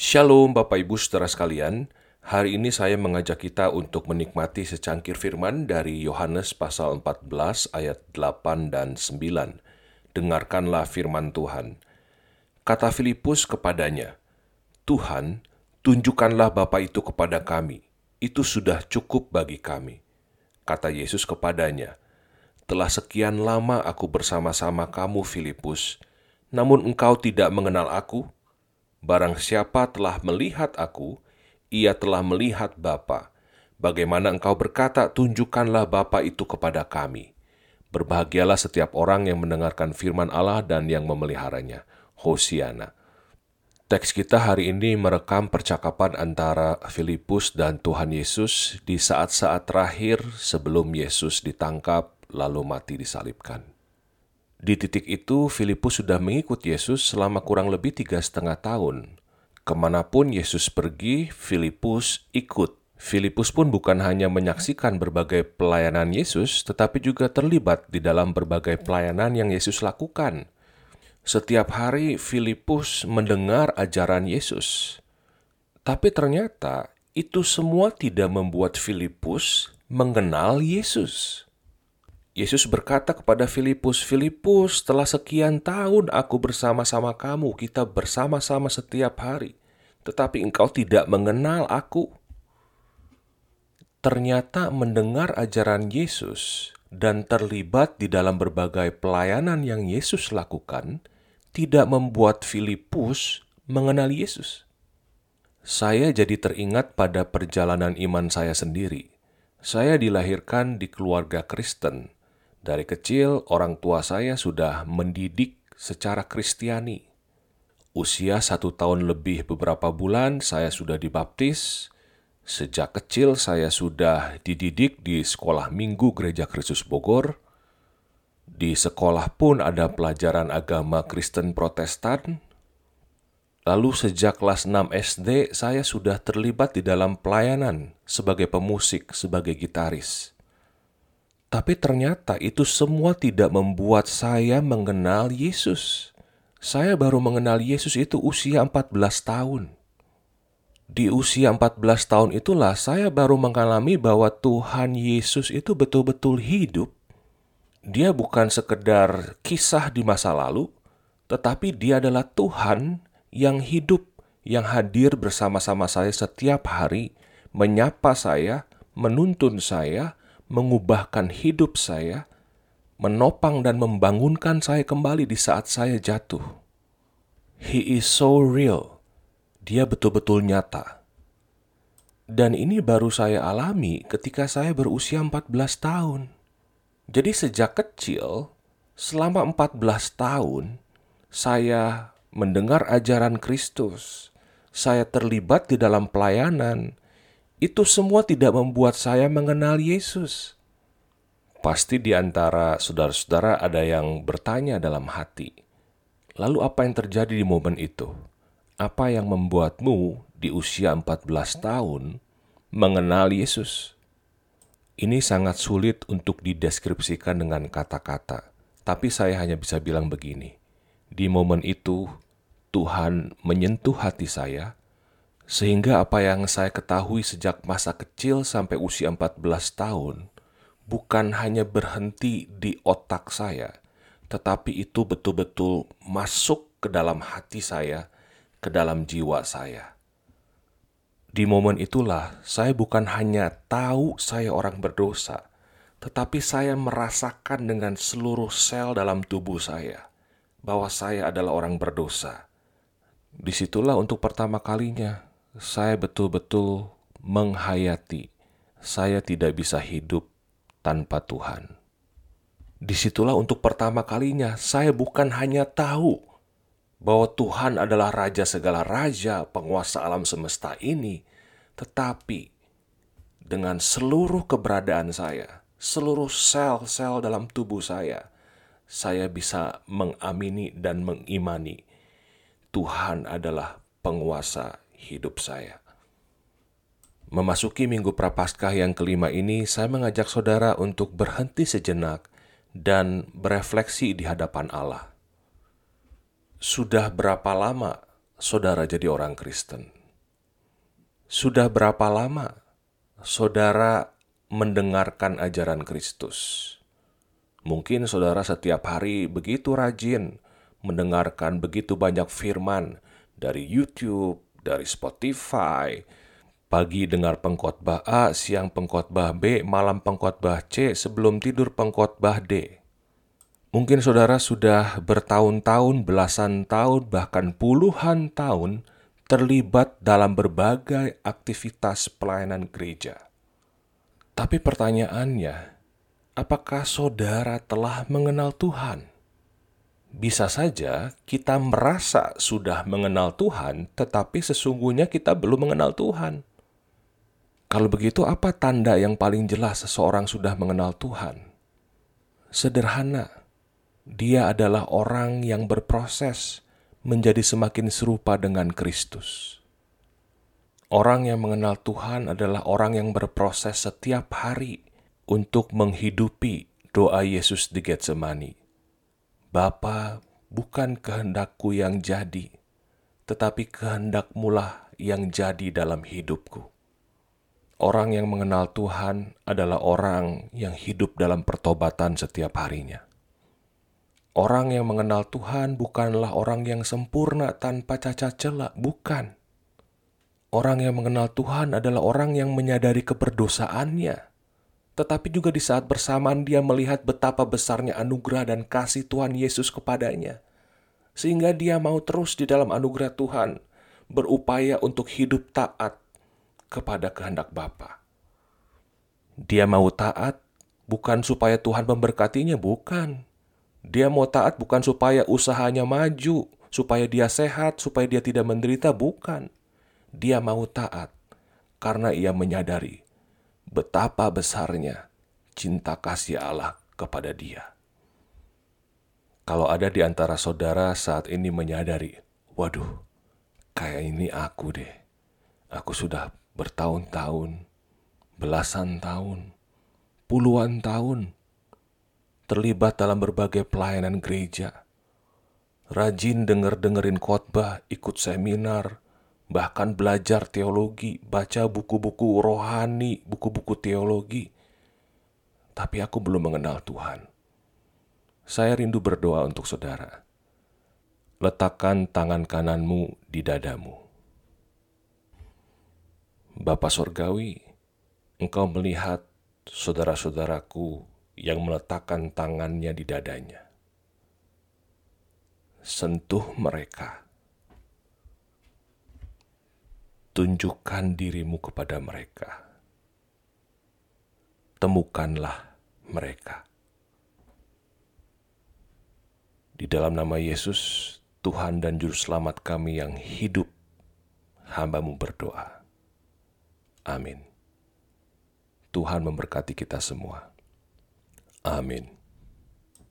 Shalom Bapak Ibu saudara sekalian, hari ini saya mengajak kita untuk menikmati secangkir firman dari Yohanes pasal 14 ayat 8 dan 9. Dengarkanlah firman Tuhan. Kata Filipus kepadanya, Tuhan, tunjukkanlah Bapa itu kepada kami, itu sudah cukup bagi kami. Kata Yesus kepadanya, Telah sekian lama aku bersama-sama kamu, Filipus, namun engkau tidak mengenal aku, Barang siapa telah melihat aku, ia telah melihat Bapa. Bagaimana engkau berkata, tunjukkanlah Bapa itu kepada kami. Berbahagialah setiap orang yang mendengarkan firman Allah dan yang memeliharanya. Hosiana. Teks kita hari ini merekam percakapan antara Filipus dan Tuhan Yesus di saat-saat terakhir sebelum Yesus ditangkap lalu mati disalibkan. Di titik itu, Filipus sudah mengikut Yesus selama kurang lebih tiga setengah tahun. Ke mana pun Yesus pergi, Filipus ikut. Filipus pun bukan hanya menyaksikan berbagai pelayanan Yesus, tetapi juga terlibat di dalam berbagai pelayanan yang Yesus lakukan. Setiap hari Filipus mendengar ajaran Yesus. Tapi ternyata itu semua tidak membuat Filipus mengenal Yesus. Yesus berkata kepada Filipus, "Filipus, setelah sekian tahun aku bersama-sama kamu, kita bersama-sama setiap hari, tetapi engkau tidak mengenal aku." Ternyata mendengar ajaran Yesus dan terlibat di dalam berbagai pelayanan yang Yesus lakukan tidak membuat Filipus mengenal Yesus. Saya jadi teringat pada perjalanan iman saya sendiri. Saya dilahirkan di keluarga Kristen dari kecil, orang tua saya sudah mendidik secara Kristiani. Usia satu tahun lebih beberapa bulan, saya sudah dibaptis. Sejak kecil, saya sudah dididik di sekolah minggu Gereja Kristus Bogor. Di sekolah pun ada pelajaran agama Kristen Protestan. Lalu sejak kelas 6 SD, saya sudah terlibat di dalam pelayanan sebagai pemusik, sebagai gitaris. Tapi ternyata itu semua tidak membuat saya mengenal Yesus. Saya baru mengenal Yesus itu usia 14 tahun. Di usia 14 tahun itulah saya baru mengalami bahwa Tuhan Yesus itu betul-betul hidup. Dia bukan sekedar kisah di masa lalu, tetapi dia adalah Tuhan yang hidup, yang hadir bersama-sama saya setiap hari, menyapa saya, menuntun saya, mengubahkan hidup saya, menopang dan membangunkan saya kembali di saat saya jatuh. He is so real. Dia betul-betul nyata. Dan ini baru saya alami ketika saya berusia 14 tahun. Jadi sejak kecil, selama 14 tahun, saya mendengar ajaran Kristus. Saya terlibat di dalam pelayanan, itu semua tidak membuat saya mengenal Yesus. Pasti di antara saudara-saudara ada yang bertanya dalam hati, lalu apa yang terjadi di momen itu? Apa yang membuatmu di usia 14 tahun mengenal Yesus? Ini sangat sulit untuk dideskripsikan dengan kata-kata, tapi saya hanya bisa bilang begini. Di momen itu, Tuhan menyentuh hati saya, sehingga apa yang saya ketahui sejak masa kecil sampai usia 14 tahun bukan hanya berhenti di otak saya, tetapi itu betul-betul masuk ke dalam hati saya, ke dalam jiwa saya. Di momen itulah saya bukan hanya tahu saya orang berdosa, tetapi saya merasakan dengan seluruh sel dalam tubuh saya bahwa saya adalah orang berdosa. Di situlah untuk pertama kalinya saya betul-betul menghayati saya tidak bisa hidup tanpa Tuhan. Di situlah untuk pertama kalinya saya bukan hanya tahu bahwa Tuhan adalah Raja segala raja, penguasa alam semesta ini, tetapi dengan seluruh keberadaan saya, seluruh sel-sel dalam tubuh saya, saya bisa mengamini dan mengimani Tuhan adalah penguasa hidup saya. Memasuki minggu prapaskah yang kelima ini, saya mengajak saudara untuk berhenti sejenak dan berefleksi di hadapan Allah. Sudah berapa lama saudara jadi orang Kristen? Sudah berapa lama saudara mendengarkan ajaran Kristus? Mungkin saudara setiap hari begitu rajin mendengarkan begitu banyak firman dari YouTube, dari Spotify, pagi dengar pengkhotbah A, siang pengkhotbah B, malam pengkhotbah C, sebelum tidur pengkhotbah D. Mungkin saudara sudah bertahun-tahun, belasan tahun, bahkan puluhan tahun terlibat dalam berbagai aktivitas pelayanan gereja. Tapi pertanyaannya, apakah saudara telah mengenal Tuhan? Bisa saja kita merasa sudah mengenal Tuhan, tetapi sesungguhnya kita belum mengenal Tuhan. Kalau begitu, apa tanda yang paling jelas seseorang sudah mengenal Tuhan? Sederhana, dia adalah orang yang berproses menjadi semakin serupa dengan Kristus. Orang yang mengenal Tuhan adalah orang yang berproses setiap hari untuk menghidupi doa Yesus di Getsemani. Bapa, bukan kehendakku yang jadi, tetapi kehendakmu lah yang jadi dalam hidupku. Orang yang mengenal Tuhan adalah orang yang hidup dalam pertobatan setiap harinya. Orang yang mengenal Tuhan bukanlah orang yang sempurna tanpa cacat celak, bukan. Orang yang mengenal Tuhan adalah orang yang menyadari keberdosaannya tetapi juga di saat bersamaan dia melihat betapa besarnya anugerah dan kasih Tuhan Yesus kepadanya. Sehingga dia mau terus di dalam anugerah Tuhan, berupaya untuk hidup taat kepada kehendak Bapa. Dia mau taat bukan supaya Tuhan memberkatinya, bukan. Dia mau taat bukan supaya usahanya maju, supaya dia sehat, supaya dia tidak menderita, bukan. Dia mau taat karena ia menyadari betapa besarnya cinta kasih Allah kepada dia. Kalau ada di antara saudara saat ini menyadari, waduh, kayak ini aku deh. Aku sudah bertahun-tahun, belasan tahun, puluhan tahun terlibat dalam berbagai pelayanan gereja. Rajin denger-dengerin khotbah, ikut seminar, bahkan belajar teologi, baca buku-buku rohani, buku-buku teologi. Tapi aku belum mengenal Tuhan. Saya rindu berdoa untuk saudara. Letakkan tangan kananmu di dadamu. Bapa Sorgawi, engkau melihat saudara-saudaraku yang meletakkan tangannya di dadanya. Sentuh mereka tunjukkan dirimu kepada mereka. Temukanlah mereka. Di dalam nama Yesus, Tuhan dan Juru Selamat kami yang hidup, hambamu berdoa. Amin. Tuhan memberkati kita semua. Amin.